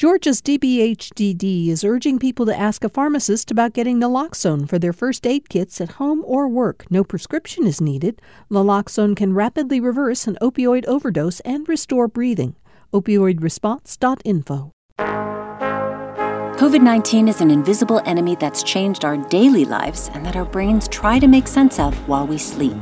Georgia's DBHDD is urging people to ask a pharmacist about getting naloxone for their first aid kits at home or work. No prescription is needed. Naloxone can rapidly reverse an opioid overdose and restore breathing. Opioidresponse.info. COVID 19 is an invisible enemy that's changed our daily lives and that our brains try to make sense of while we sleep.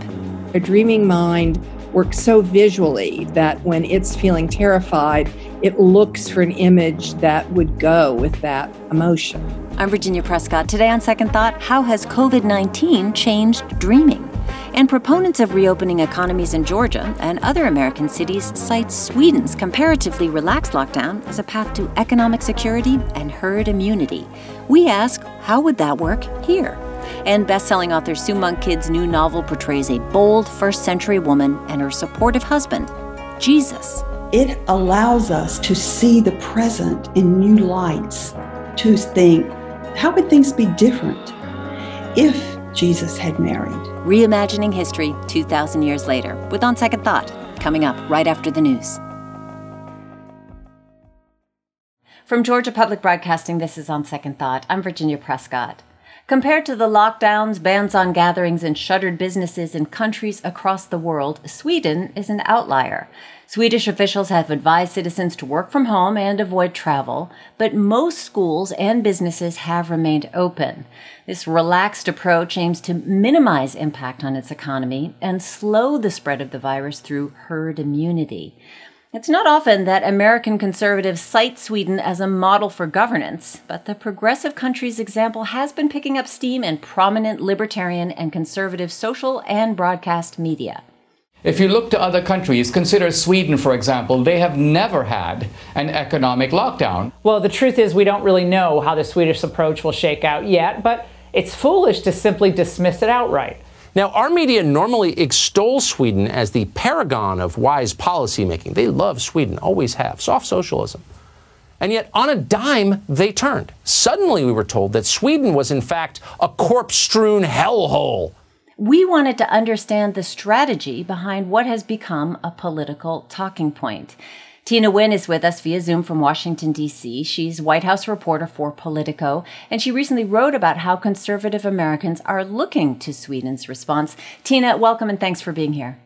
A dreaming mind works so visually that when it's feeling terrified, it looks for an image that would go with that emotion. I'm Virginia Prescott. Today on Second Thought, how has COVID 19 changed dreaming? And proponents of reopening economies in Georgia and other American cities cite Sweden's comparatively relaxed lockdown as a path to economic security and herd immunity. We ask, how would that work here? And best-selling author Sue Monk Kidd's new novel portrays a bold first-century woman and her supportive husband, Jesus. It allows us to see the present in new lights, to think, how would things be different if Jesus had married? Reimagining history 2,000 years later, with On Second Thought, coming up right after the news. From Georgia Public Broadcasting, this is On Second Thought. I'm Virginia Prescott. Compared to the lockdowns, bans on gatherings, and shuttered businesses in countries across the world, Sweden is an outlier. Swedish officials have advised citizens to work from home and avoid travel, but most schools and businesses have remained open. This relaxed approach aims to minimize impact on its economy and slow the spread of the virus through herd immunity. It's not often that American conservatives cite Sweden as a model for governance, but the progressive country's example has been picking up steam in prominent libertarian and conservative social and broadcast media. If you look to other countries, consider Sweden, for example, they have never had an economic lockdown. Well, the truth is, we don't really know how the Swedish approach will shake out yet, but it's foolish to simply dismiss it outright. Now, our media normally extols Sweden as the paragon of wise policymaking. They love Sweden, always have. Soft socialism. And yet, on a dime, they turned. Suddenly, we were told that Sweden was, in fact, a corpse strewn hellhole. We wanted to understand the strategy behind what has become a political talking point. Tina Nguyen is with us via Zoom from Washington, D.C. She's White House reporter for Politico, and she recently wrote about how conservative Americans are looking to Sweden's response. Tina, welcome and thanks for being here.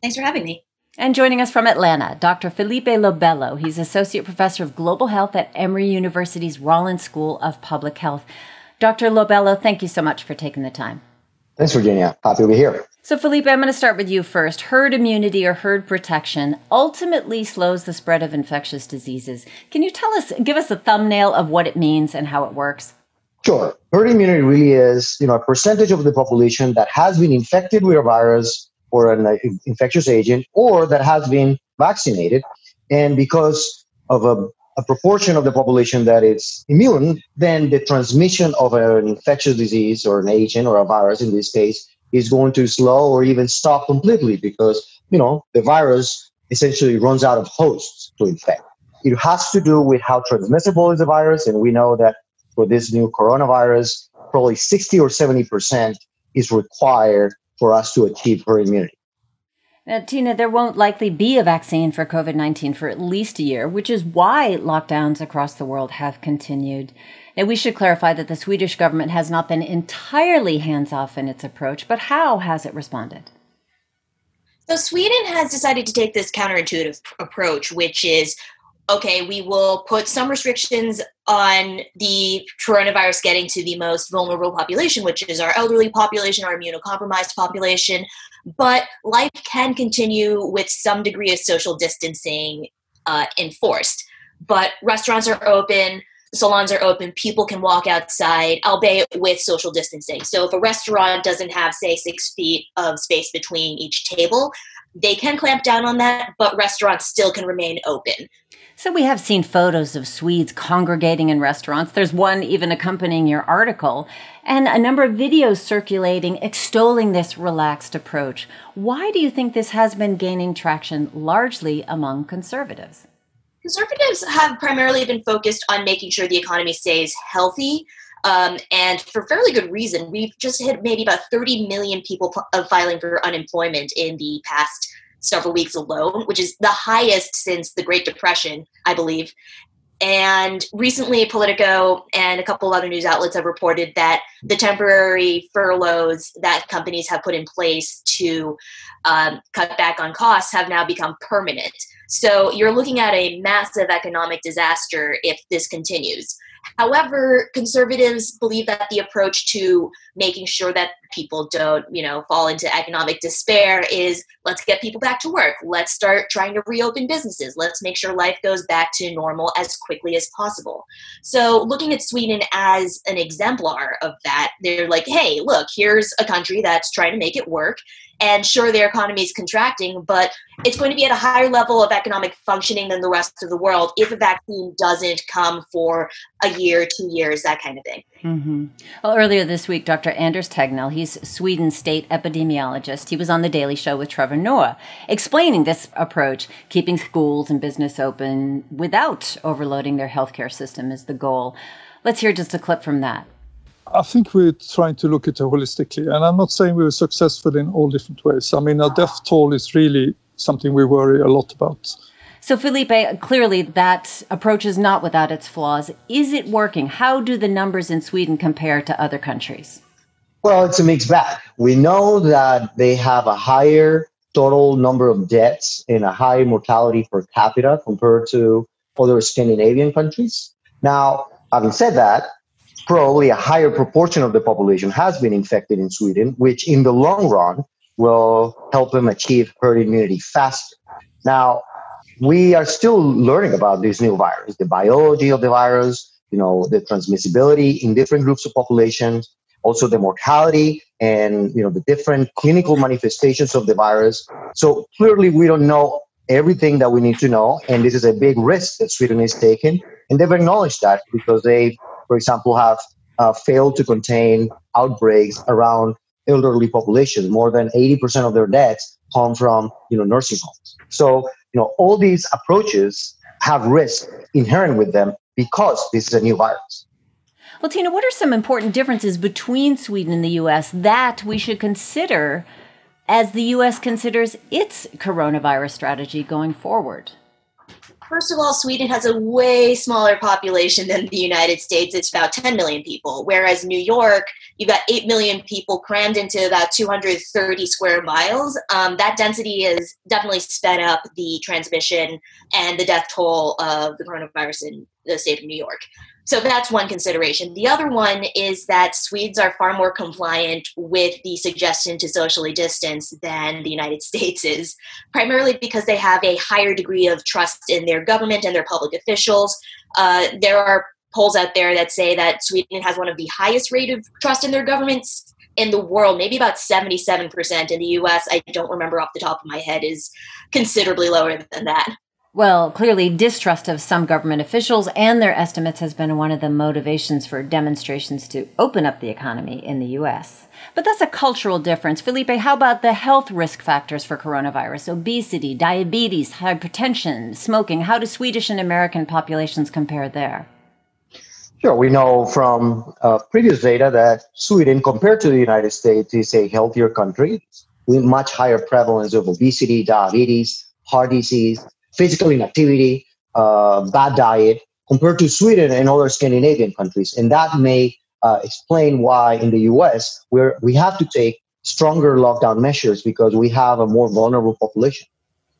Thanks for having me. And joining us from Atlanta, Dr. Felipe Lobelo. He's Associate Professor of Global Health at Emory University's Rollins School of Public Health. Dr. Lobelo, thank you so much for taking the time. Thanks, Virginia. Happy to be here. So, Felipe, I'm going to start with you first. Herd immunity or herd protection ultimately slows the spread of infectious diseases. Can you tell us, give us a thumbnail of what it means and how it works? Sure. Herd immunity really is, you know, a percentage of the population that has been infected with a virus or an uh, infectious agent or that has been vaccinated. And because of a a proportion of the population that is immune, then the transmission of an infectious disease or an agent or a virus in this case is going to slow or even stop completely because, you know, the virus essentially runs out of hosts to infect. It has to do with how transmissible is the virus. And we know that for this new coronavirus, probably 60 or 70% is required for us to achieve herd immunity. Now, Tina, there won't likely be a vaccine for COVID 19 for at least a year, which is why lockdowns across the world have continued. Now, we should clarify that the Swedish government has not been entirely hands off in its approach, but how has it responded? So, Sweden has decided to take this counterintuitive approach, which is okay, we will put some restrictions on the coronavirus getting to the most vulnerable population, which is our elderly population, our immunocompromised population. But life can continue with some degree of social distancing uh, enforced. But restaurants are open, salons are open, people can walk outside, albeit with social distancing. So if a restaurant doesn't have, say, six feet of space between each table, they can clamp down on that, but restaurants still can remain open. So we have seen photos of Swedes congregating in restaurants. There's one even accompanying your article, and a number of videos circulating extolling this relaxed approach. Why do you think this has been gaining traction largely among conservatives? Conservatives have primarily been focused on making sure the economy stays healthy. Um, and for fairly good reason. We've just hit maybe about 30 million people p- filing for unemployment in the past several weeks alone, which is the highest since the Great Depression, I believe. And recently, Politico and a couple other news outlets have reported that the temporary furloughs that companies have put in place to um, cut back on costs have now become permanent. So you're looking at a massive economic disaster if this continues. However, conservatives believe that the approach to making sure that people don't, you know, fall into economic despair is let's get people back to work. Let's start trying to reopen businesses. Let's make sure life goes back to normal as quickly as possible. So, looking at Sweden as an exemplar of that, they're like, hey, look, here's a country that's trying to make it work. And sure, their economy is contracting, but it's going to be at a higher level of economic functioning than the rest of the world if a vaccine doesn't come for a year, two years, that kind of thing. Mm-hmm. Well, earlier this week, Dr. Anders Tegnell, he's Sweden's state epidemiologist. He was on The Daily Show with Trevor Noah, explaining this approach, keeping schools and business open without overloading their healthcare system is the goal. Let's hear just a clip from that. I think we're trying to look at it holistically, and I'm not saying we were successful in all different ways. I mean, our death toll is really something we worry a lot about. So, Felipe, clearly that approach is not without its flaws. Is it working? How do the numbers in Sweden compare to other countries? Well, it's a mixed bag. We know that they have a higher total number of deaths and a higher mortality per capita compared to other Scandinavian countries. Now, having said that, probably a higher proportion of the population has been infected in Sweden, which in the long run will help them achieve herd immunity faster. Now, we are still learning about this new virus, the biology of the virus, you know, the transmissibility in different groups of populations, also the mortality and you know the different clinical manifestations of the virus. So clearly we don't know everything that we need to know, and this is a big risk that Sweden is taking, and they've acknowledged that because they for example, have uh, failed to contain outbreaks around elderly populations. More than 80% of their deaths come from you know nursing homes. So you know all these approaches have risk inherent with them because this is a new virus. Well, Tina, what are some important differences between Sweden and the U.S. that we should consider as the U.S. considers its coronavirus strategy going forward? First of all, Sweden has a way smaller population than the United States. It's about 10 million people, whereas New York, you've got 8 million people crammed into about 230 square miles. Um, that density has definitely sped up the transmission and the death toll of the coronavirus in the state of New York. So that's one consideration. The other one is that Swedes are far more compliant with the suggestion to socially distance than the United States is, primarily because they have a higher degree of trust in their government and their public officials. Uh, there are polls out there that say that Sweden has one of the highest rate of trust in their governments in the world, maybe about 77%. In the US, I don't remember off the top of my head, is considerably lower than that. Well, clearly, distrust of some government officials and their estimates has been one of the motivations for demonstrations to open up the economy in the U.S. But that's a cultural difference. Felipe, how about the health risk factors for coronavirus? Obesity, diabetes, hypertension, smoking. How do Swedish and American populations compare there? Sure. We know from uh, previous data that Sweden, compared to the United States, is a healthier country with much higher prevalence of obesity, diabetes, heart disease, physical inactivity, uh, bad diet, compared to Sweden and other Scandinavian countries. And that may uh, explain why in the US where we have to take stronger lockdown measures because we have a more vulnerable population.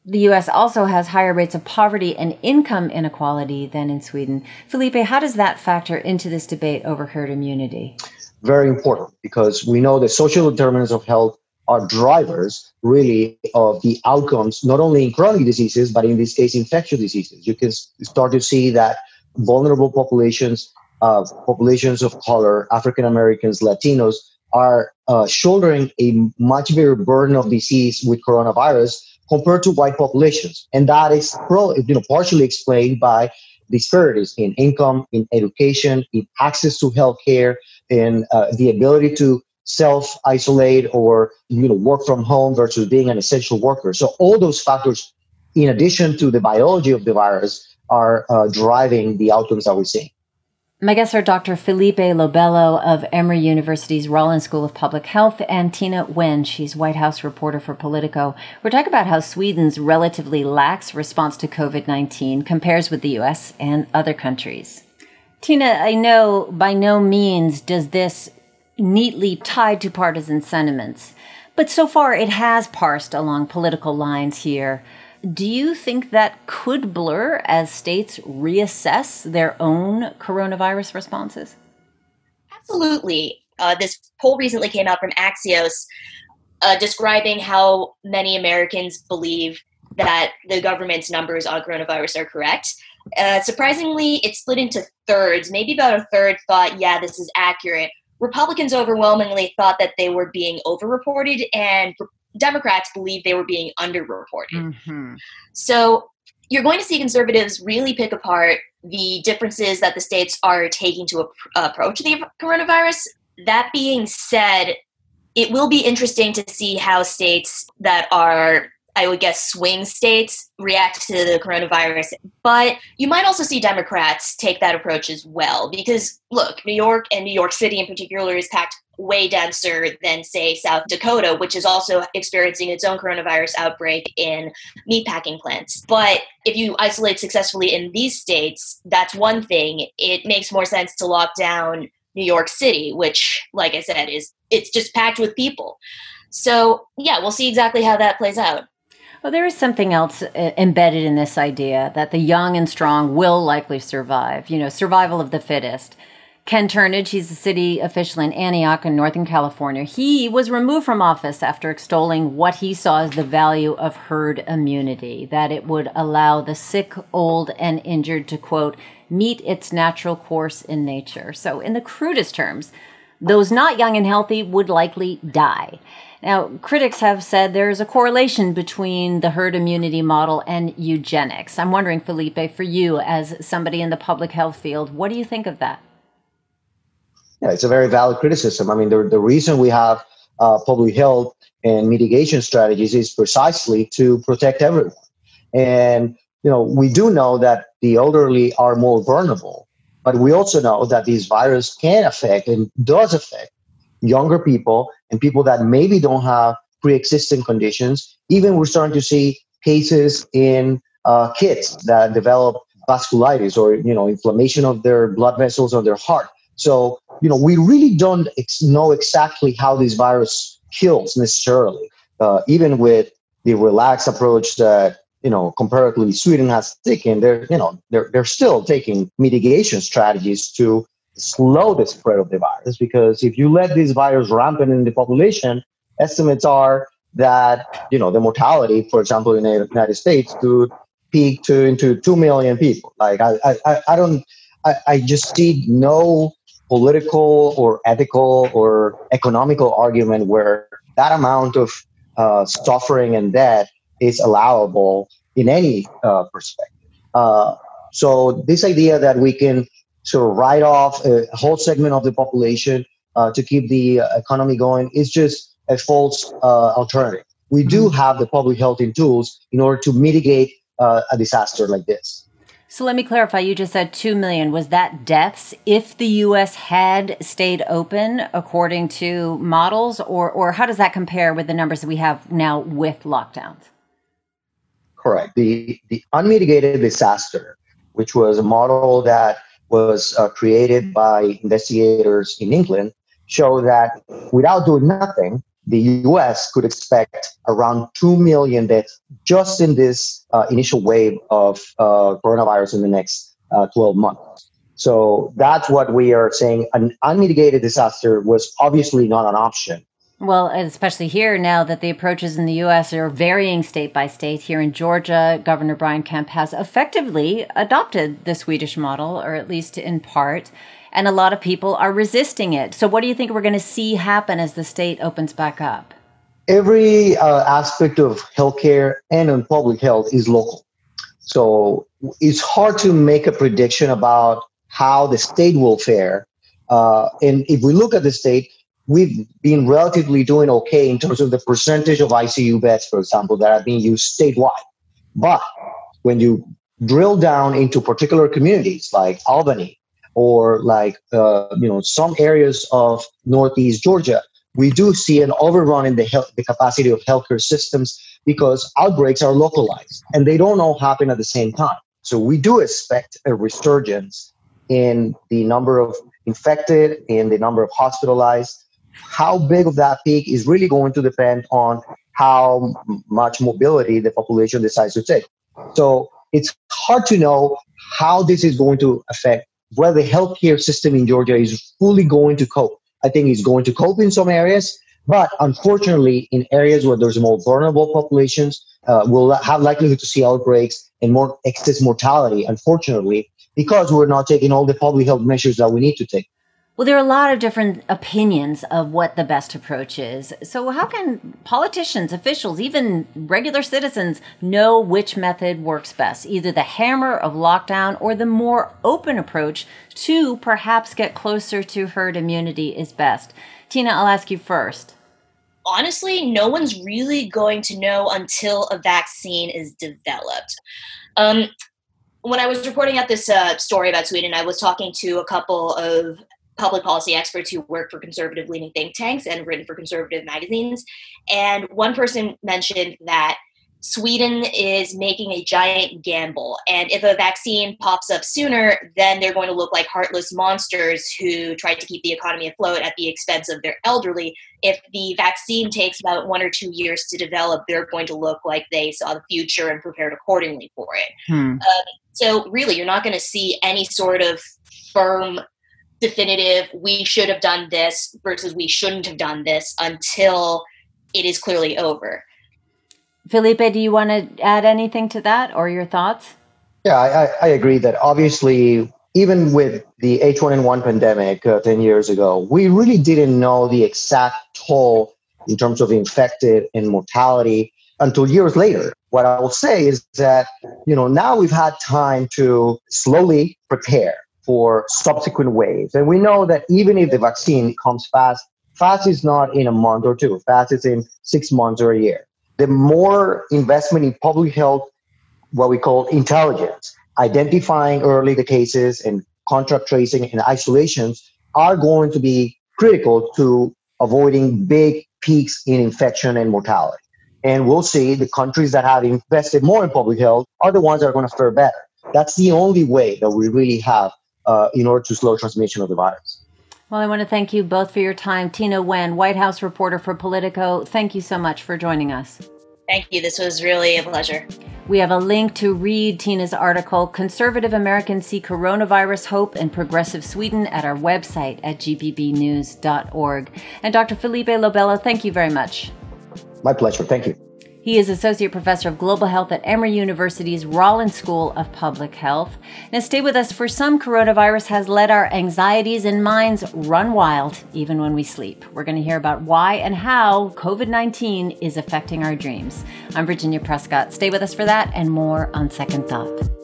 The US also has higher rates of poverty and income inequality than in Sweden. Felipe, how does that factor into this debate over herd immunity? Very important because we know the social determinants of health are drivers really of the outcomes, not only in chronic diseases, but in this case, infectious diseases. You can start to see that vulnerable populations, uh, populations of color, African Americans, Latinos, are uh, shouldering a much bigger burden of disease with coronavirus compared to white populations. And that is pro, you know, partially explained by disparities in income, in education, in access to healthcare, in uh, the ability to self isolate or you know work from home versus being an essential worker. So all those factors, in addition to the biology of the virus, are uh, driving the outcomes that we're seeing. My guests are Dr. Felipe Lobelo of Emory University's Rollins School of Public Health and Tina Nguyen. She's White House reporter for Politico. We're talking about how Sweden's relatively lax response to COVID 19 compares with the US and other countries. Tina, I know by no means does this neatly tied to partisan sentiments, but so far it has parsed along political lines here. Do you think that could blur as states reassess their own coronavirus responses? Absolutely. Uh, this poll recently came out from Axios uh, describing how many Americans believe that the government's numbers on coronavirus are correct. Uh, surprisingly, it's split into thirds. Maybe about a third thought, yeah, this is accurate. Republicans overwhelmingly thought that they were being overreported, and Democrats believed they were being underreported. Mm-hmm. So you're going to see conservatives really pick apart the differences that the states are taking to ap- approach the coronavirus. That being said, it will be interesting to see how states that are I would guess swing states react to the coronavirus. But you might also see Democrats take that approach as well. Because look, New York and New York City in particular is packed way denser than, say, South Dakota, which is also experiencing its own coronavirus outbreak in meatpacking plants. But if you isolate successfully in these states, that's one thing. It makes more sense to lock down New York City, which, like I said, is it's just packed with people. So, yeah, we'll see exactly how that plays out. Well, there is something else uh, embedded in this idea that the young and strong will likely survive, you know, survival of the fittest. Ken Turnage, he's a city official in Antioch in Northern California. He was removed from office after extolling what he saw as the value of herd immunity, that it would allow the sick, old, and injured to, quote, meet its natural course in nature. So, in the crudest terms, those not young and healthy would likely die. Now, critics have said there is a correlation between the herd immunity model and eugenics. I'm wondering, Felipe, for you as somebody in the public health field, what do you think of that? Yeah, it's a very valid criticism. I mean, the, the reason we have uh, public health and mitigation strategies is precisely to protect everyone. And, you know, we do know that the elderly are more vulnerable, but we also know that this virus can affect and does affect younger people and people that maybe don't have pre-existing conditions. Even we're starting to see cases in uh, kids that develop vasculitis or you know inflammation of their blood vessels or their heart. So you know, we really don't ex- know exactly how this virus kills necessarily. Uh, even with the relaxed approach that you know comparatively Sweden has taken, they're you know they're they're still taking mitigation strategies to slow the spread of the virus. Because if you let this virus rampant in the population, estimates are that you know the mortality, for example, in the United States, could peak to into two million people. Like I I, I don't I, I just see no political or ethical or economical argument where that amount of uh, suffering and death is allowable in any uh, perspective. Uh, so this idea that we can of write off a whole segment of the population uh, to keep the uh, economy going is just a false uh, alternative. We do mm-hmm. have the public health and tools in order to mitigate a disaster like this. So let me clarify. You just said 2 million. Was that deaths if the U.S. had stayed open according to models, or, or how does that compare with the numbers that we have now with lockdowns? Correct. The, the unmitigated disaster, which was a model that was uh, created by investigators in England, show that without doing nothing, the US could expect around 2 million deaths just in this uh, initial wave of uh, coronavirus in the next uh, 12 months. So that's what we are saying. An unmitigated disaster was obviously not an option. Well, especially here now that the approaches in the U.S. are varying state by state. Here in Georgia, Governor Brian Kemp has effectively adopted the Swedish model, or at least in part and a lot of people are resisting it. So, what do you think we're going to see happen as the state opens back up? Every uh, aspect of healthcare and on public health is local. So, it's hard to make a prediction about how the state will fare. Uh, and if we look at the state, we've been relatively doing okay in terms of the percentage of ICU beds, for example, that are being used statewide. But when you drill down into particular communities like Albany or like uh, you know some areas of northeast Georgia, we do see an overrun in the health, the capacity of healthcare systems because outbreaks are localized and they don't all happen at the same time. So we do expect a resurgence in the number of infected, in the number of hospitalized. How big of that peak is really going to depend on how much mobility the population decides to take. So it's hard to know how this is going to affect whether the healthcare system in Georgia is fully going to cope. I think it's going to cope in some areas, but unfortunately, in areas where there's more vulnerable populations, uh, we'll have likelihood to see outbreaks and more excess mortality, unfortunately, because we're not taking all the public health measures that we need to take. Well, there are a lot of different opinions of what the best approach is. So, how can politicians, officials, even regular citizens know which method works best? Either the hammer of lockdown or the more open approach to perhaps get closer to herd immunity is best. Tina, I'll ask you first. Honestly, no one's really going to know until a vaccine is developed. Um, when I was reporting out this uh, story about Sweden, I was talking to a couple of public policy experts who work for conservative leaning think tanks and written for conservative magazines. And one person mentioned that Sweden is making a giant gamble. And if a vaccine pops up sooner, then they're going to look like heartless monsters who tried to keep the economy afloat at the expense of their elderly. If the vaccine takes about one or two years to develop, they're going to look like they saw the future and prepared accordingly for it. Hmm. Um, so, really, you're not going to see any sort of firm definitive we should have done this versus we shouldn't have done this until it is clearly over. Felipe do you want to add anything to that or your thoughts? Yeah i, I agree that obviously even with the h1n1 pandemic uh, 10 years ago we really didn't know the exact toll in terms of infected and mortality until years later. What i will say is that you know now we've had time to slowly prepare for subsequent waves. And we know that even if the vaccine comes fast, fast is not in a month or two, fast is in six months or a year. The more investment in public health, what we call intelligence, identifying early the cases and contact tracing and isolations are going to be critical to avoiding big peaks in infection and mortality. And we'll see the countries that have invested more in public health are the ones that are going to fare better. That's the only way that we really have uh, in order to slow transmission of the virus. Well, I want to thank you both for your time. Tina Nguyen, White House reporter for Politico, thank you so much for joining us. Thank you. This was really a pleasure. We have a link to read Tina's article, Conservative Americans See Coronavirus Hope in Progressive Sweden, at our website at gpbnews.org. And Dr. Felipe Lobelo, thank you very much. My pleasure. Thank you. He is Associate Professor of Global Health at Emory University's Rollins School of Public Health. Now, stay with us, for some, coronavirus has let our anxieties and minds run wild even when we sleep. We're going to hear about why and how COVID 19 is affecting our dreams. I'm Virginia Prescott. Stay with us for that and more on Second Thought.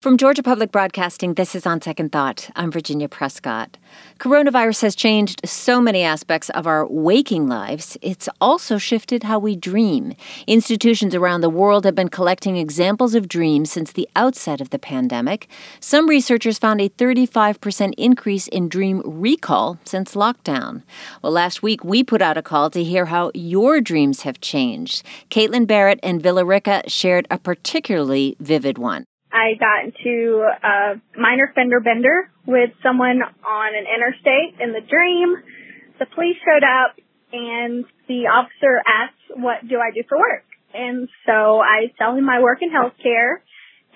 From Georgia Public Broadcasting, this is On Second Thought. I'm Virginia Prescott. Coronavirus has changed so many aspects of our waking lives. It's also shifted how we dream. Institutions around the world have been collecting examples of dreams since the outset of the pandemic. Some researchers found a 35% increase in dream recall since lockdown. Well, last week we put out a call to hear how your dreams have changed. Caitlin Barrett and Villarica shared a particularly vivid one. I got into a minor fender bender with someone on an interstate in the dream. The police showed up and the officer asked, what do I do for work? And so I tell him I work in healthcare.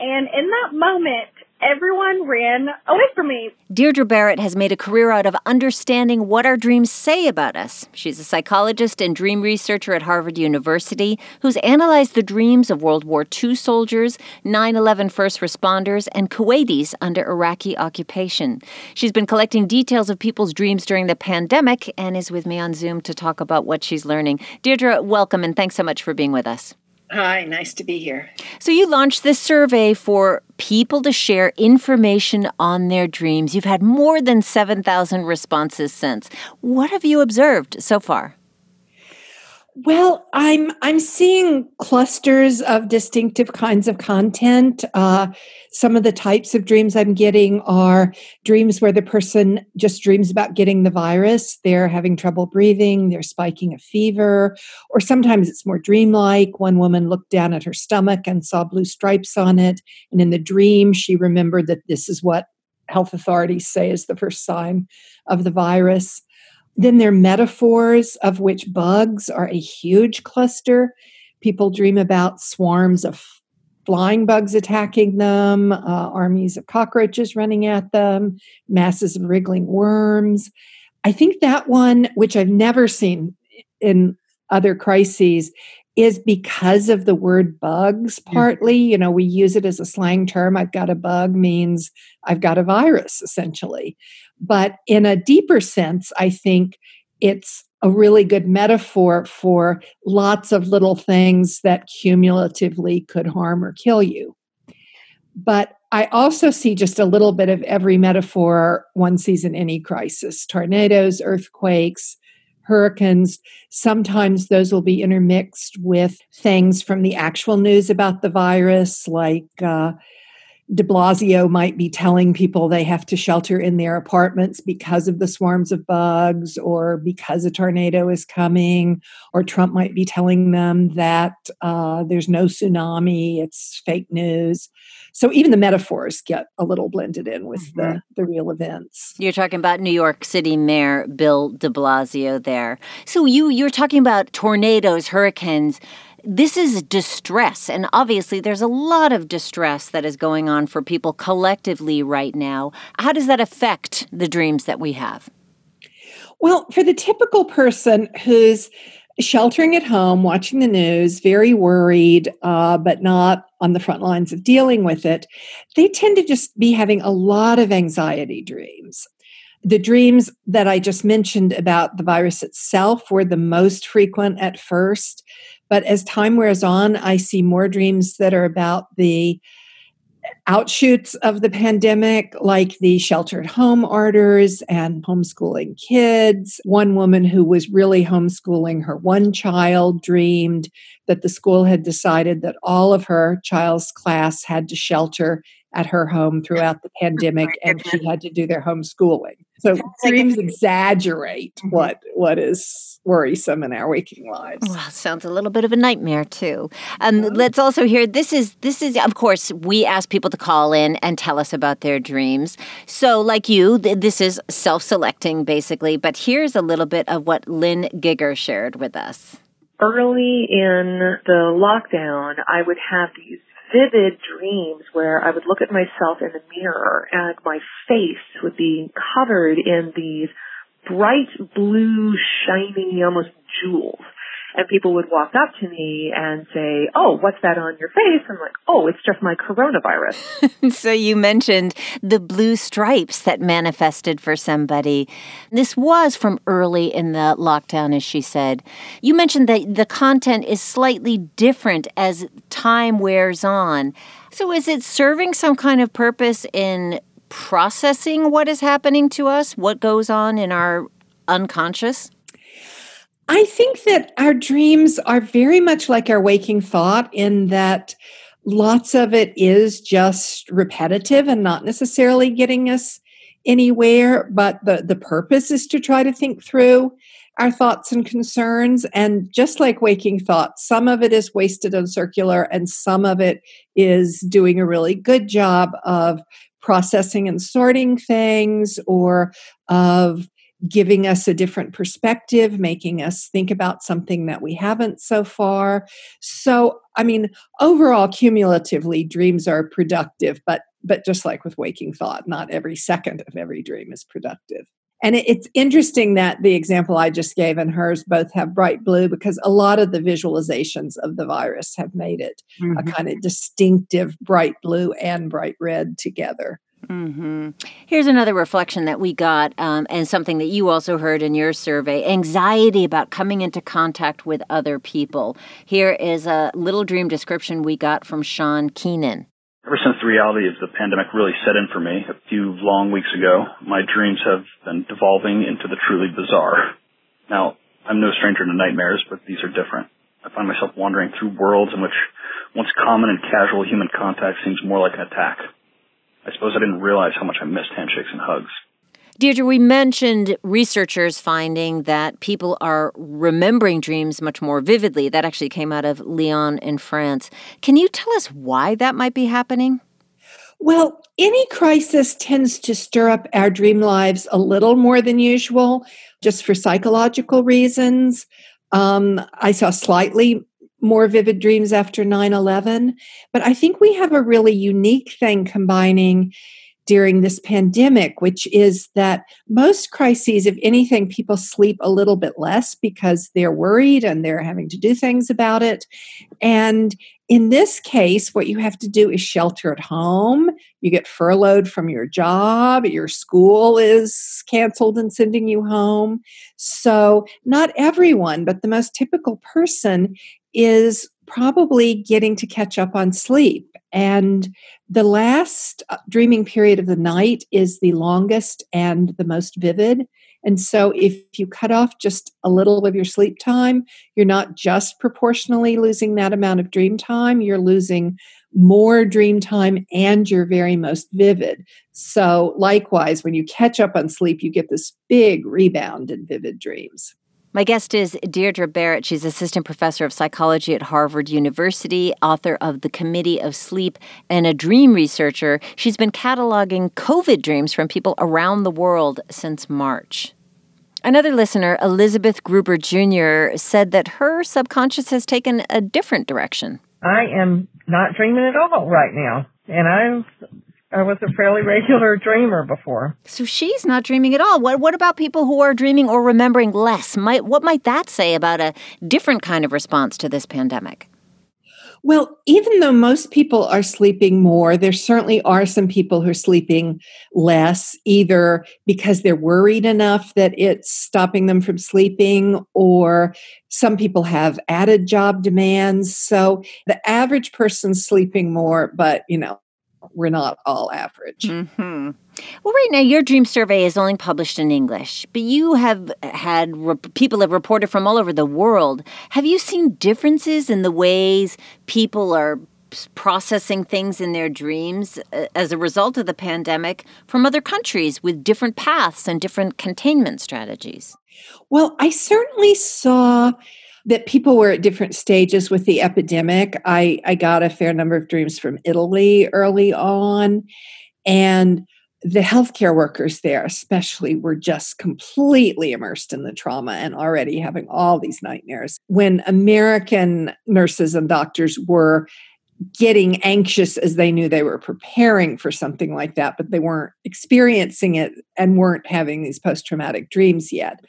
And in that moment, everyone ran away from me. Deirdre Barrett has made a career out of understanding what our dreams say about us. She's a psychologist and dream researcher at Harvard University who's analyzed the dreams of World War II soldiers, 9 11 first responders, and Kuwaitis under Iraqi occupation. She's been collecting details of people's dreams during the pandemic and is with me on Zoom to talk about what she's learning. Deirdre, welcome and thanks so much for being with us. Hi, nice to be here. So, you launched this survey for people to share information on their dreams. You've had more than 7,000 responses since. What have you observed so far? Well, I'm I'm seeing clusters of distinctive kinds of content. Uh, some of the types of dreams I'm getting are dreams where the person just dreams about getting the virus. They're having trouble breathing. They're spiking a fever, or sometimes it's more dreamlike. One woman looked down at her stomach and saw blue stripes on it, and in the dream she remembered that this is what health authorities say is the first sign of the virus. Then there are metaphors, of which bugs are a huge cluster. People dream about swarms of flying bugs attacking them, uh, armies of cockroaches running at them, masses of wriggling worms. I think that one, which I've never seen in other crises, is because of the word bugs partly you know we use it as a slang term i've got a bug means i've got a virus essentially but in a deeper sense, I think it's a really good metaphor for lots of little things that cumulatively could harm or kill you. But I also see just a little bit of every metaphor one sees in any crisis tornadoes, earthquakes, hurricanes. Sometimes those will be intermixed with things from the actual news about the virus, like uh, de Blasio might be telling people they have to shelter in their apartments because of the swarms of bugs or because a tornado is coming, or Trump might be telling them that uh, there's no tsunami, it's fake news. So even the metaphors get a little blended in with mm-hmm. the, the real events. You're talking about New York City Mayor Bill de Blasio there. So you you're talking about tornadoes, hurricanes this is distress. And obviously, there's a lot of distress that is going on for people collectively right now. How does that affect the dreams that we have? Well, for the typical person who's sheltering at home, watching the news, very worried, uh, but not on the front lines of dealing with it, they tend to just be having a lot of anxiety dreams. The dreams that I just mentioned about the virus itself were the most frequent at first. But as time wears on, I see more dreams that are about the outshoots of the pandemic, like the sheltered home orders and homeschooling kids. One woman who was really homeschooling her one child dreamed that the school had decided that all of her child's class had to shelter at her home throughout the pandemic and she had to do their homeschooling. So dreams exaggerate mm-hmm. what what is worrisome in our waking lives. Well, sounds a little bit of a nightmare too. Um, yeah. Let's also hear this is this is of course we ask people to call in and tell us about their dreams. So like you, th- this is self-selecting basically. But here's a little bit of what Lynn Giger shared with us. Early in the lockdown, I would have these vivid dreams where I would look at myself in the mirror and my face would be covered in these bright blue, shiny, almost jewels and people would walk up to me and say, "Oh, what's that on your face?" I'm like, "Oh, it's just my coronavirus." so you mentioned the blue stripes that manifested for somebody. This was from early in the lockdown as she said. You mentioned that the content is slightly different as time wears on. So is it serving some kind of purpose in processing what is happening to us, what goes on in our unconscious? I think that our dreams are very much like our waking thought in that lots of it is just repetitive and not necessarily getting us anywhere, but the, the purpose is to try to think through our thoughts and concerns. And just like waking thought, some of it is wasted and circular, and some of it is doing a really good job of processing and sorting things or of giving us a different perspective, making us think about something that we haven't so far. So, I mean, overall, cumulatively, dreams are productive, but but just like with waking thought, not every second of every dream is productive. And it's interesting that the example I just gave and hers both have bright blue because a lot of the visualizations of the virus have made it mm-hmm. a kind of distinctive bright blue and bright red together. Mm-hmm. Here's another reflection that we got, um, and something that you also heard in your survey anxiety about coming into contact with other people. Here is a little dream description we got from Sean Keenan. Ever since the reality of the pandemic really set in for me a few long weeks ago, my dreams have been devolving into the truly bizarre. Now, I'm no stranger to nightmares, but these are different. I find myself wandering through worlds in which once common and casual human contact seems more like an attack. I suppose I didn't realize how much I missed handshakes and hugs. Deirdre, we mentioned researchers finding that people are remembering dreams much more vividly. That actually came out of Lyon in France. Can you tell us why that might be happening? Well, any crisis tends to stir up our dream lives a little more than usual, just for psychological reasons. Um, I saw slightly more vivid dreams after 9 11, but I think we have a really unique thing combining during this pandemic, which is that most crises, if anything, people sleep a little bit less because they're worried and they're having to do things about it. And in this case, what you have to do is shelter at home. You get furloughed from your job, your school is canceled and sending you home. So, not everyone, but the most typical person is probably getting to catch up on sleep. And the last uh, dreaming period of the night is the longest and the most vivid. And so, if you cut off just a little of your sleep time, you're not just proportionally losing that amount of dream time, you're losing more dream time and you're very most vivid. So, likewise, when you catch up on sleep, you get this big rebound in vivid dreams. My guest is Deirdre Barrett. She's assistant professor of psychology at Harvard University, author of The Committee of Sleep, and a dream researcher. She's been cataloging COVID dreams from people around the world since March. Another listener, Elizabeth Gruber Jr., said that her subconscious has taken a different direction. I am not dreaming at all right now. And I've I was a fairly regular dreamer before. So she's not dreaming at all. What what about people who are dreaming or remembering less? Might what might that say about a different kind of response to this pandemic? Well, even though most people are sleeping more, there certainly are some people who are sleeping less, either because they're worried enough that it's stopping them from sleeping, or some people have added job demands. So the average person's sleeping more, but you know, we're not all average. Mm-hmm. Well, right now your dream survey is only published in English, but you have had people have reported from all over the world. Have you seen differences in the ways people are processing things in their dreams uh, as a result of the pandemic from other countries with different paths and different containment strategies? Well, I certainly saw that people were at different stages with the epidemic. I, I got a fair number of dreams from Italy early on, and the healthcare workers there, especially, were just completely immersed in the trauma and already having all these nightmares. When American nurses and doctors were getting anxious as they knew they were preparing for something like that, but they weren't experiencing it and weren't having these post traumatic dreams yet.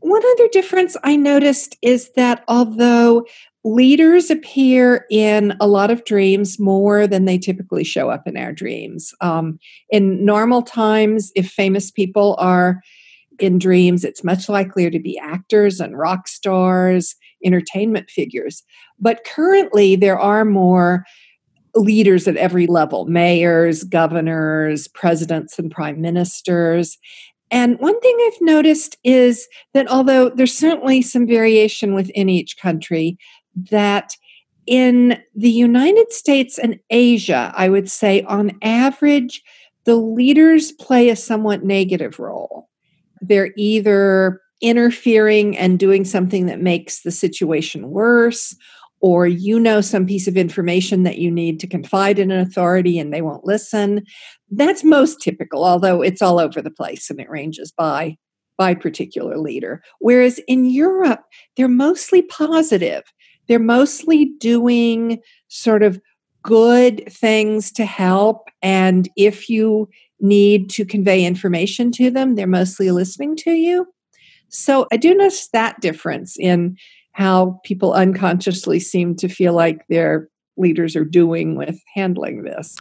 One other difference I noticed is that although leaders appear in a lot of dreams more than they typically show up in our dreams, um, in normal times, if famous people are in dreams, it's much likelier to be actors and rock stars, entertainment figures. But currently, there are more leaders at every level mayors, governors, presidents, and prime ministers. And one thing I've noticed is that although there's certainly some variation within each country, that in the United States and Asia, I would say on average, the leaders play a somewhat negative role. They're either interfering and doing something that makes the situation worse, or you know some piece of information that you need to confide in an authority and they won't listen that's most typical although it's all over the place and it ranges by by particular leader. Whereas in europe they're mostly positive. They're mostly doing sort of good things to help and if you need to convey information to them they're mostly listening to you. So i do notice that difference in how people unconsciously seem to feel like their leaders are doing with handling this.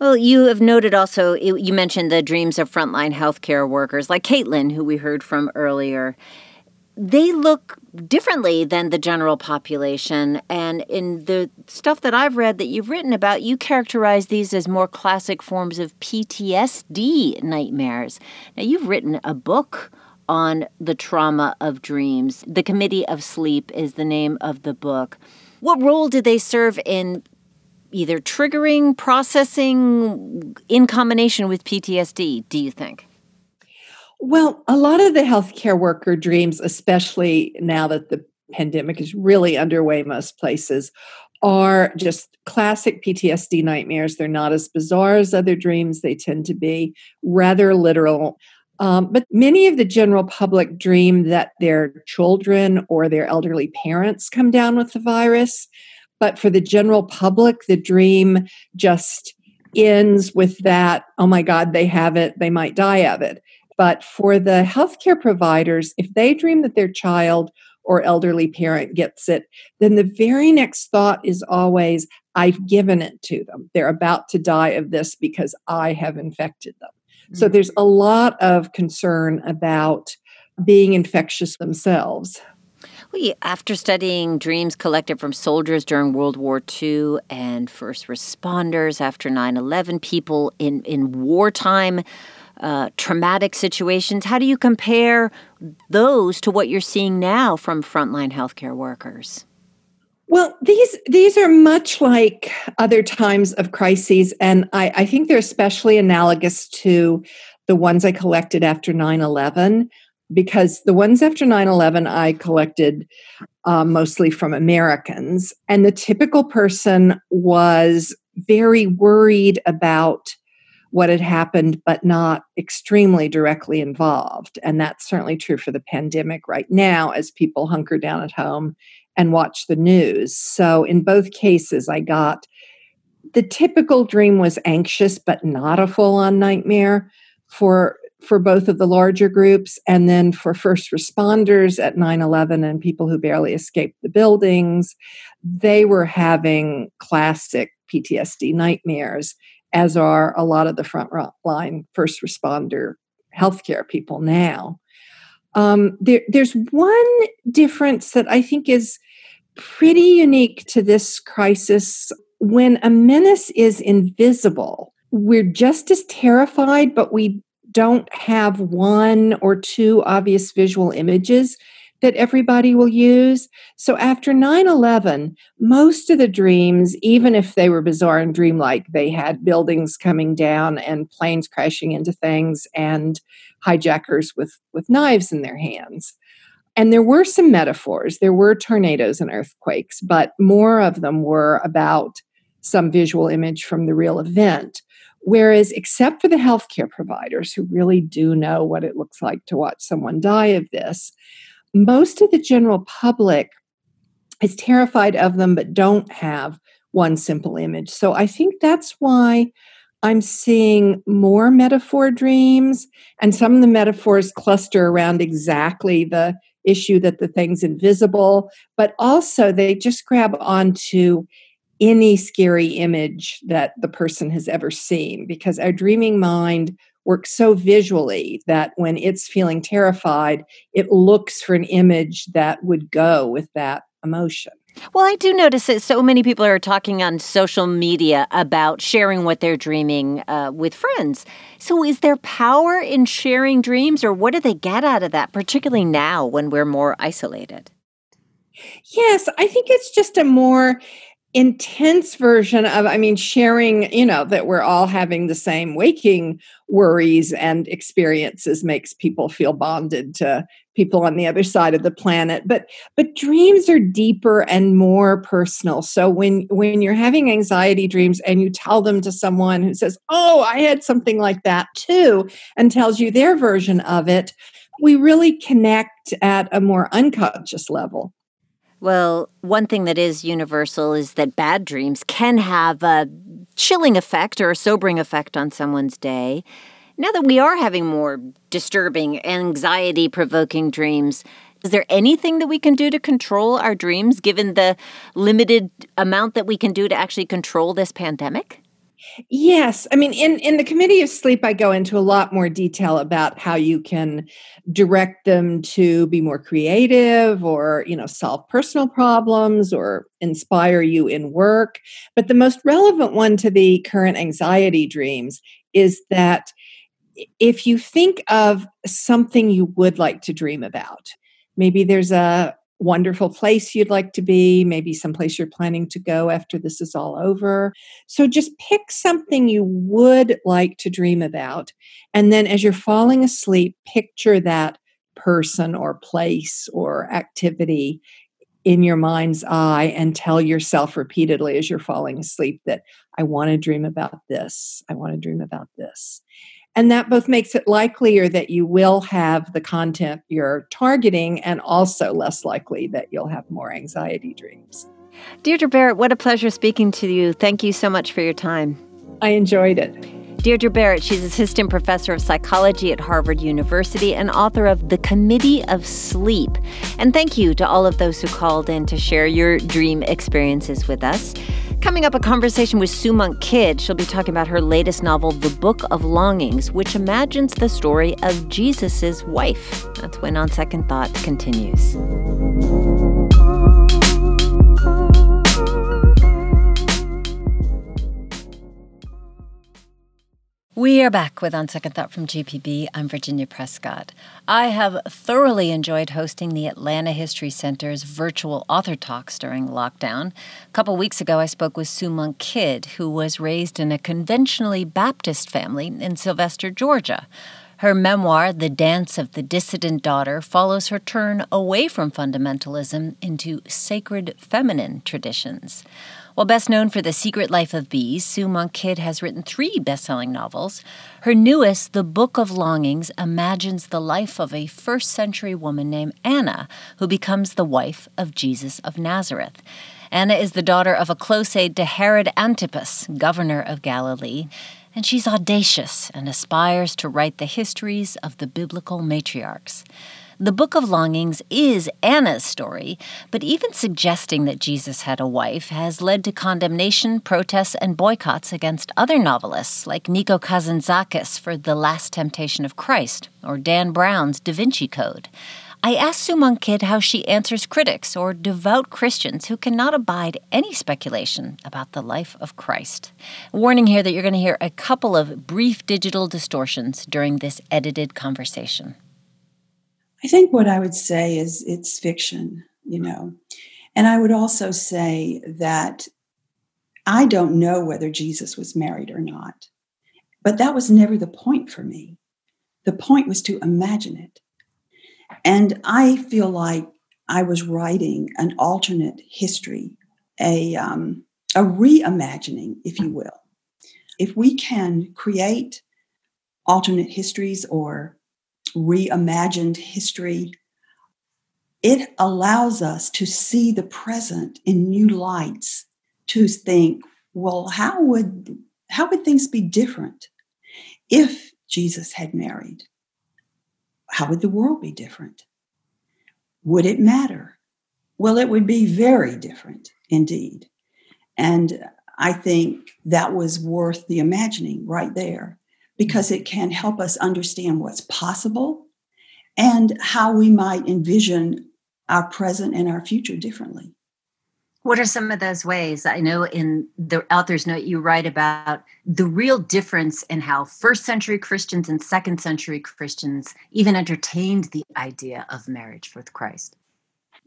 Well, you have noted also, you mentioned the dreams of frontline healthcare workers like Caitlin, who we heard from earlier. They look differently than the general population. And in the stuff that I've read that you've written about, you characterize these as more classic forms of PTSD nightmares. Now, you've written a book on the trauma of dreams. The Committee of Sleep is the name of the book. What role do they serve in either triggering, processing in combination with PTSD, do you think? Well, a lot of the healthcare worker dreams, especially now that the pandemic is really underway most places, are just classic PTSD nightmares. They're not as bizarre as other dreams, they tend to be rather literal. Um, but many of the general public dream that their children or their elderly parents come down with the virus. But for the general public, the dream just ends with that, oh my God, they have it, they might die of it. But for the healthcare providers, if they dream that their child or elderly parent gets it, then the very next thought is always, I've given it to them. They're about to die of this because I have infected them. Mm-hmm. So there's a lot of concern about being infectious themselves. Well, after studying dreams collected from soldiers during World War II and first responders after 9 11, people in, in wartime uh, traumatic situations, how do you compare those to what you're seeing now from frontline healthcare workers? Well, these these are much like other times of crises, and I, I think they're especially analogous to the ones I collected after 9 11 because the ones after 9 11 I collected uh, mostly from Americans. And the typical person was very worried about what had happened, but not extremely directly involved. And that's certainly true for the pandemic right now as people hunker down at home and watch the news. So in both cases, I got the typical dream was anxious, but not a full on nightmare. For for both of the larger groups and then for first responders at 9-11 and people who barely escaped the buildings they were having classic ptsd nightmares as are a lot of the front line first responder healthcare people now. Um, there, there's one difference that i think is pretty unique to this crisis. When a menace is invisible we're just as terrified but we don't have one or two obvious visual images that everybody will use. So after 9 11, most of the dreams, even if they were bizarre and dreamlike, they had buildings coming down and planes crashing into things and hijackers with, with knives in their hands. And there were some metaphors. There were tornadoes and earthquakes, but more of them were about some visual image from the real event. Whereas, except for the healthcare providers who really do know what it looks like to watch someone die of this, most of the general public is terrified of them but don't have one simple image. So I think that's why I'm seeing more metaphor dreams, and some of the metaphors cluster around exactly the issue that the thing's invisible, but also they just grab onto any scary image that the person has ever seen because our dreaming mind works so visually that when it's feeling terrified, it looks for an image that would go with that emotion. Well, I do notice that so many people are talking on social media about sharing what they're dreaming uh, with friends. So, is there power in sharing dreams, or what do they get out of that, particularly now when we're more isolated? Yes, I think it's just a more intense version of i mean sharing you know that we're all having the same waking worries and experiences makes people feel bonded to people on the other side of the planet. But but dreams are deeper and more personal. So when when you're having anxiety dreams and you tell them to someone who says oh i had something like that too and tells you their version of it we really connect at a more unconscious level well, one thing that is universal is that bad dreams can have a chilling effect or a sobering effect on someone's day. Now that we are having more disturbing, anxiety provoking dreams, is there anything that we can do to control our dreams given the limited amount that we can do to actually control this pandemic? Yes. I mean, in, in the Committee of Sleep, I go into a lot more detail about how you can direct them to be more creative or, you know, solve personal problems or inspire you in work. But the most relevant one to the current anxiety dreams is that if you think of something you would like to dream about, maybe there's a wonderful place you'd like to be, maybe someplace you're planning to go after this is all over. So just pick something you would like to dream about. And then as you're falling asleep, picture that person or place or activity in your mind's eye and tell yourself repeatedly as you're falling asleep that I want to dream about this. I want to dream about this. And that both makes it likelier that you will have the content you're targeting and also less likely that you'll have more anxiety dreams. Deirdre Barrett, what a pleasure speaking to you. Thank you so much for your time. I enjoyed it. Deirdre Barrett, she's assistant professor of psychology at Harvard University and author of The Committee of Sleep. And thank you to all of those who called in to share your dream experiences with us. Coming up, a conversation with Sue Monk Kidd. She'll be talking about her latest novel, The Book of Longings, which imagines the story of Jesus' wife. That's when On Second Thought continues. We are back with On Second Thought from GPB. I'm Virginia Prescott. I have thoroughly enjoyed hosting the Atlanta History Center's virtual author talks during lockdown. A couple weeks ago, I spoke with Sue Monk Kidd, who was raised in a conventionally Baptist family in Sylvester, Georgia. Her memoir, The Dance of the Dissident Daughter, follows her turn away from fundamentalism into sacred feminine traditions. While best known for The Secret Life of Bees, Sue Monk Kidd has written three best selling novels. Her newest, The Book of Longings, imagines the life of a first century woman named Anna, who becomes the wife of Jesus of Nazareth. Anna is the daughter of a close aide to Herod Antipas, governor of Galilee, and she's audacious and aspires to write the histories of the biblical matriarchs. The Book of Longings is Anna's story, but even suggesting that Jesus had a wife has led to condemnation, protests, and boycotts against other novelists like Nico Kazantzakis for The Last Temptation of Christ or Dan Brown's Da Vinci Code. I asked Kidd how she answers critics or devout Christians who cannot abide any speculation about the life of Christ. Warning here that you're going to hear a couple of brief digital distortions during this edited conversation. I think what I would say is it's fiction, you know. And I would also say that I don't know whether Jesus was married or not, but that was never the point for me. The point was to imagine it. And I feel like I was writing an alternate history, a, um, a reimagining, if you will. If we can create alternate histories or reimagined history, it allows us to see the present in new lights, to think, well, how would how would things be different if Jesus had married? How would the world be different? Would it matter? Well, it would be very different indeed. And I think that was worth the imagining right there because it can help us understand what's possible and how we might envision our present and our future differently. What are some of those ways? I know in the author's note you write about the real difference in how first century Christians and second century Christians even entertained the idea of marriage with Christ.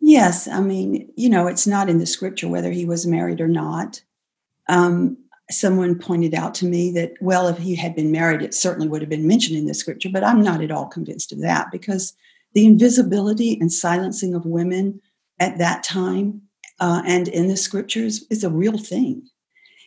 Yes, I mean, you know, it's not in the scripture whether he was married or not. Um, someone pointed out to me that, well, if he had been married, it certainly would have been mentioned in the scripture, but I'm not at all convinced of that because the invisibility and silencing of women at that time uh, and in the scriptures is a real thing.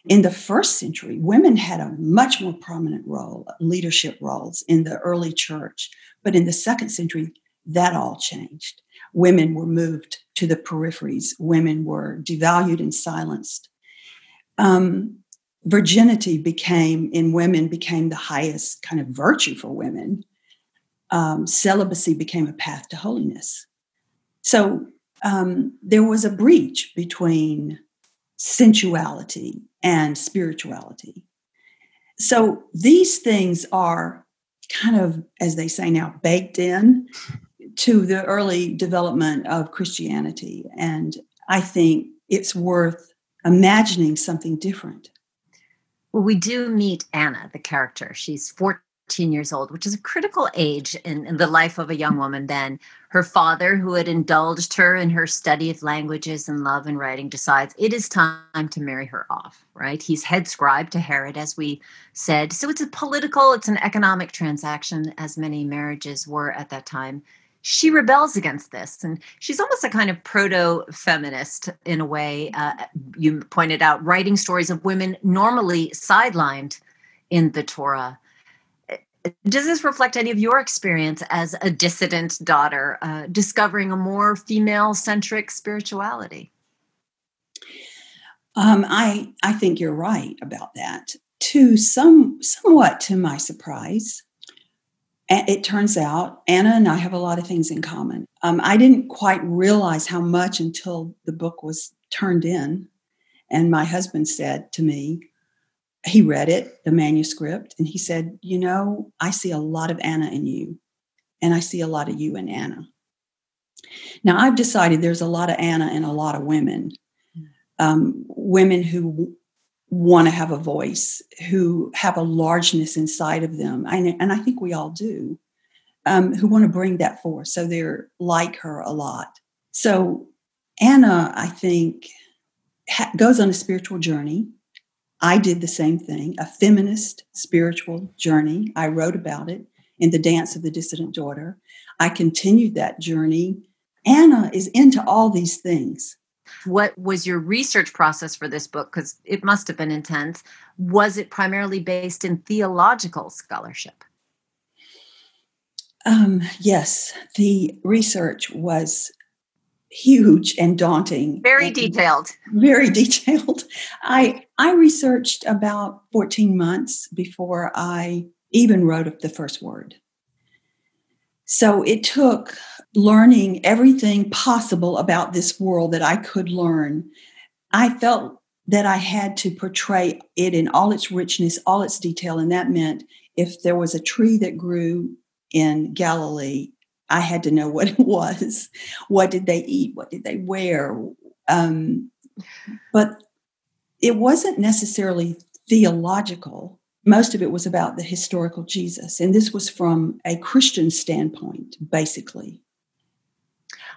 In the first century, women had a much more prominent role, leadership roles in the early church. But in the second century, that all changed. Women were moved to the peripheries, women were devalued and silenced. Um, virginity became in women became the highest kind of virtue for women. Um, celibacy became a path to holiness. So um, there was a breach between sensuality and spirituality. So these things are kind of as they say now baked in to the early development of christianity. And i think it's worth imagining something different well, we do meet Anna, the character. She's 14 years old, which is a critical age in, in, the life of a young woman then. Her father, who had indulged her in her study of languages and love and writing, decides it is time to marry her off, right? He's head scribe to Herod, as we said. So it's a political, it's an economic transaction, as many marriages were at that time. She rebels against this, and she's almost a kind of proto feminist in a way. Uh, you pointed out, writing stories of women normally sidelined in the Torah does this reflect any of your experience as a dissident daughter uh, discovering a more female centric spirituality um, I, I think you're right about that to some somewhat to my surprise it turns out anna and i have a lot of things in common. Um, i didn't quite realize how much until the book was turned in. And my husband said to me he read it, the manuscript, and he said, You know, I see a lot of Anna in you, and I see a lot of you in Anna. Now, I've decided there's a lot of Anna and a lot of women, um, women who want to have a voice, who have a largeness inside of them, and, and I think we all do, um, who want to bring that forth. So they're like her a lot. So Anna, I think, ha- goes on a spiritual journey I did the same thing, a feminist spiritual journey. I wrote about it in The Dance of the Dissident Daughter. I continued that journey. Anna is into all these things. What was your research process for this book? Because it must have been intense. Was it primarily based in theological scholarship? Um, yes, the research was huge and daunting. Very and detailed. Very detailed. I I researched about 14 months before I even wrote up the first word. So it took learning everything possible about this world that I could learn. I felt that I had to portray it in all its richness, all its detail, and that meant if there was a tree that grew in Galilee, I had to know what it was. What did they eat? What did they wear? Um, but it wasn't necessarily theological. Most of it was about the historical Jesus. And this was from a Christian standpoint, basically.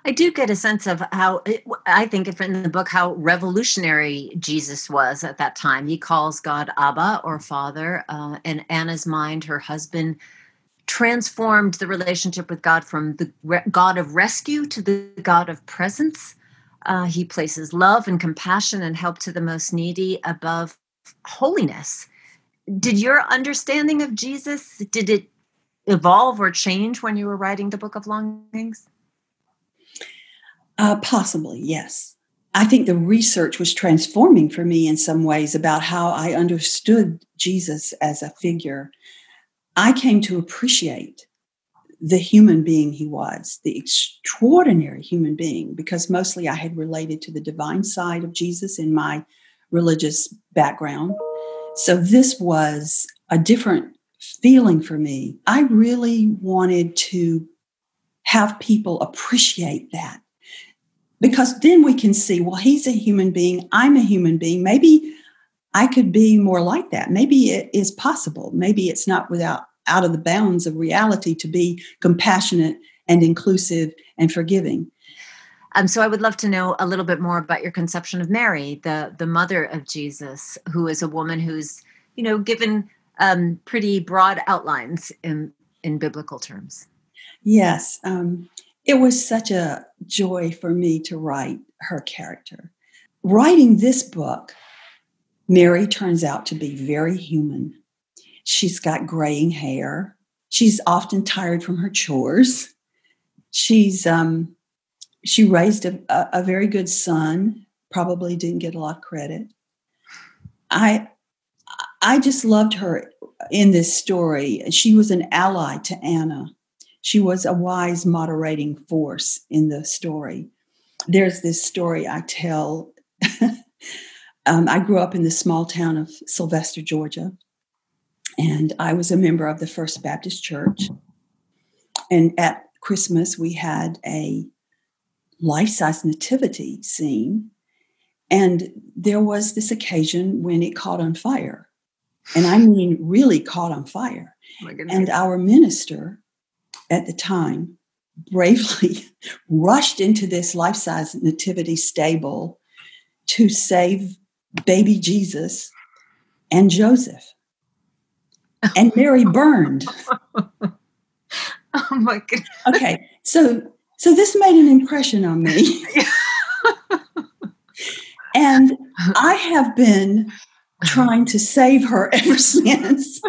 I do get a sense of how I think in the book how revolutionary Jesus was at that time. He calls God Abba or Father. Uh, in Anna's mind, her husband transformed the relationship with God from the re- God of rescue to the God of presence. Uh, he places love and compassion and help to the most needy above holiness. Did your understanding of Jesus did it evolve or change when you were writing the Book of Longings? Uh, possibly, yes. I think the research was transforming for me in some ways about how I understood Jesus as a figure I came to appreciate the human being he was, the extraordinary human being, because mostly I had related to the divine side of Jesus in my religious background. So this was a different feeling for me. I really wanted to have people appreciate that because then we can see, well, he's a human being, I'm a human being. Maybe I could be more like that. Maybe it is possible. Maybe it's not without out of the bounds of reality to be compassionate and inclusive and forgiving. Um, so I would love to know a little bit more about your conception of Mary, the the mother of Jesus, who is a woman who's you know given um, pretty broad outlines in in biblical terms. Yes, um, it was such a joy for me to write her character. Writing this book, Mary turns out to be very human. She's got graying hair. She's often tired from her chores. She's um, she raised a, a, very good son. Probably didn't get a lot of credit. I I just loved her in this story. She was an ally to Anna. She was a wise moderating force in the story. There's this story I tell. um, I grew up in the small town of Sylvester, Georgia. And I was a member of the First Baptist Church. And at Christmas, we had a life size nativity scene. And there was this occasion when it caught on fire. And I mean, really caught on fire. Oh and our minister at the time bravely rushed into this life size nativity stable to save baby Jesus and Joseph. And Mary burned. oh my goodness. Okay. So so this made an impression on me. and I have been trying to save her ever since.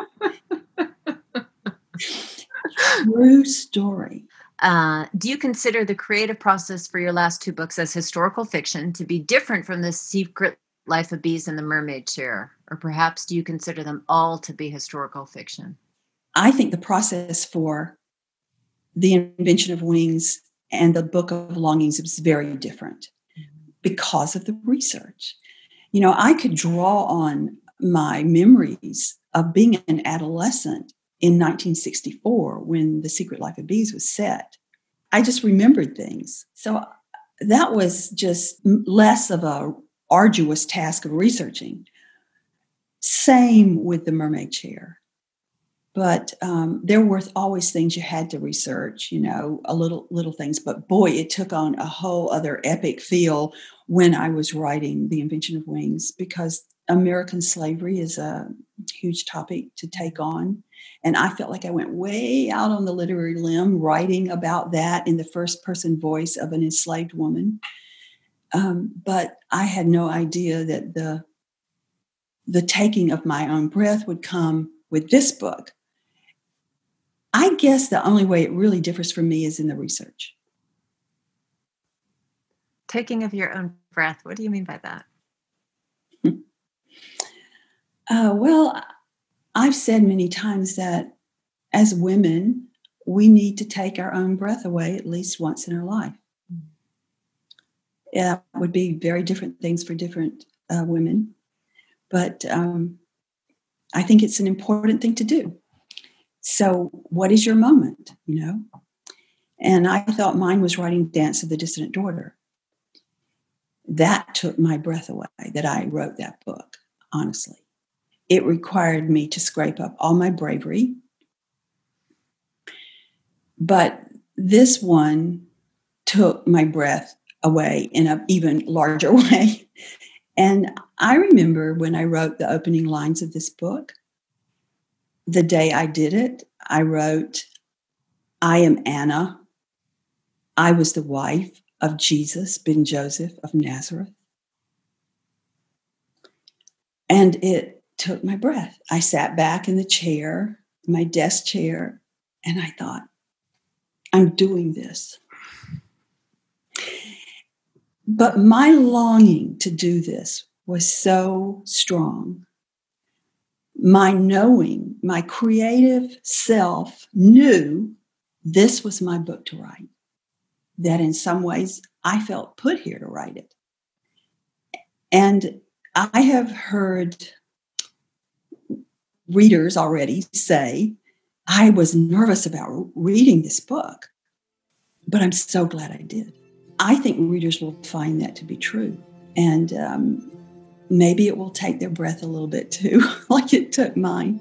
True story. Uh, do you consider the creative process for your last two books as historical fiction to be different from the secret life of bees and the mermaid chair or perhaps do you consider them all to be historical fiction i think the process for the invention of wings and the book of longings is very different mm-hmm. because of the research you know i could draw on my memories of being an adolescent in 1964 when The Secret Life of Bees was set. I just remembered things. So that was just less of a arduous task of researching. Same with the mermaid chair. But um, there were always things you had to research, you know, a little little things. But boy, it took on a whole other epic feel when I was writing The Invention of Wings because American slavery is a huge topic to take on. And I felt like I went way out on the literary limb writing about that in the first person voice of an enslaved woman. Um, but I had no idea that the the taking of my own breath would come with this book. I guess the only way it really differs for me is in the research. Taking of your own breath. What do you mean by that? Uh, well, I've said many times that as women, we need to take our own breath away at least once in our life. Yeah, that would be very different things for different uh, women, but um, I think it's an important thing to do. So, what is your moment? You know, and I thought mine was writing "Dance of the Dissident Daughter." That took my breath away. That I wrote that book, honestly it required me to scrape up all my bravery. But this one took my breath away in an even larger way. And I remember when I wrote the opening lines of this book, the day I did it, I wrote, I am Anna. I was the wife of Jesus ben Joseph of Nazareth. And it took my breath. I sat back in the chair, my desk chair, and I thought, I'm doing this. But my longing to do this was so strong. My knowing, my creative self knew this was my book to write, that in some ways I felt put here to write it. And I have heard readers already say, I was nervous about reading this book, but I'm so glad I did. I think readers will find that to be true. And um, maybe it will take their breath a little bit too, like it took mine.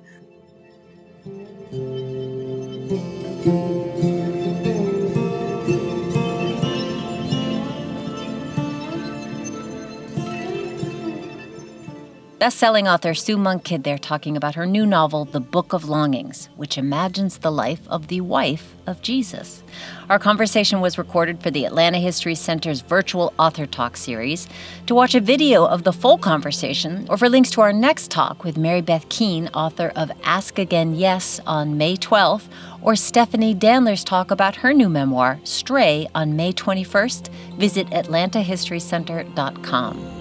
Best-selling author Sue Monk Kidd there talking about her new novel, The Book of Longings, which imagines the life of the wife of Jesus. Our conversation was recorded for the Atlanta History Center's virtual author talk series. To watch a video of the full conversation or for links to our next talk with Mary Beth Keane, author of Ask Again Yes on May 12th, or Stephanie Danler's talk about her new memoir, Stray, on May 21st, visit atlantahistorycenter.com.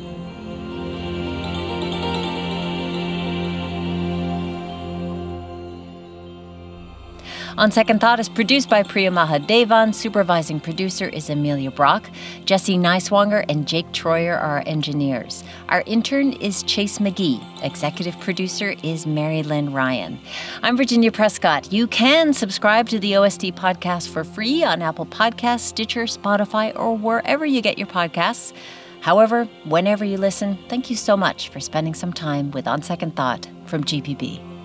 On Second Thought is produced by Priya Mahadevan. Supervising producer is Amelia Brock. Jesse Neiswanger and Jake Troyer are our engineers. Our intern is Chase McGee. Executive producer is Mary Lynn Ryan. I'm Virginia Prescott. You can subscribe to the OST podcast for free on Apple Podcasts, Stitcher, Spotify, or wherever you get your podcasts. However, whenever you listen, thank you so much for spending some time with On Second Thought from GPB.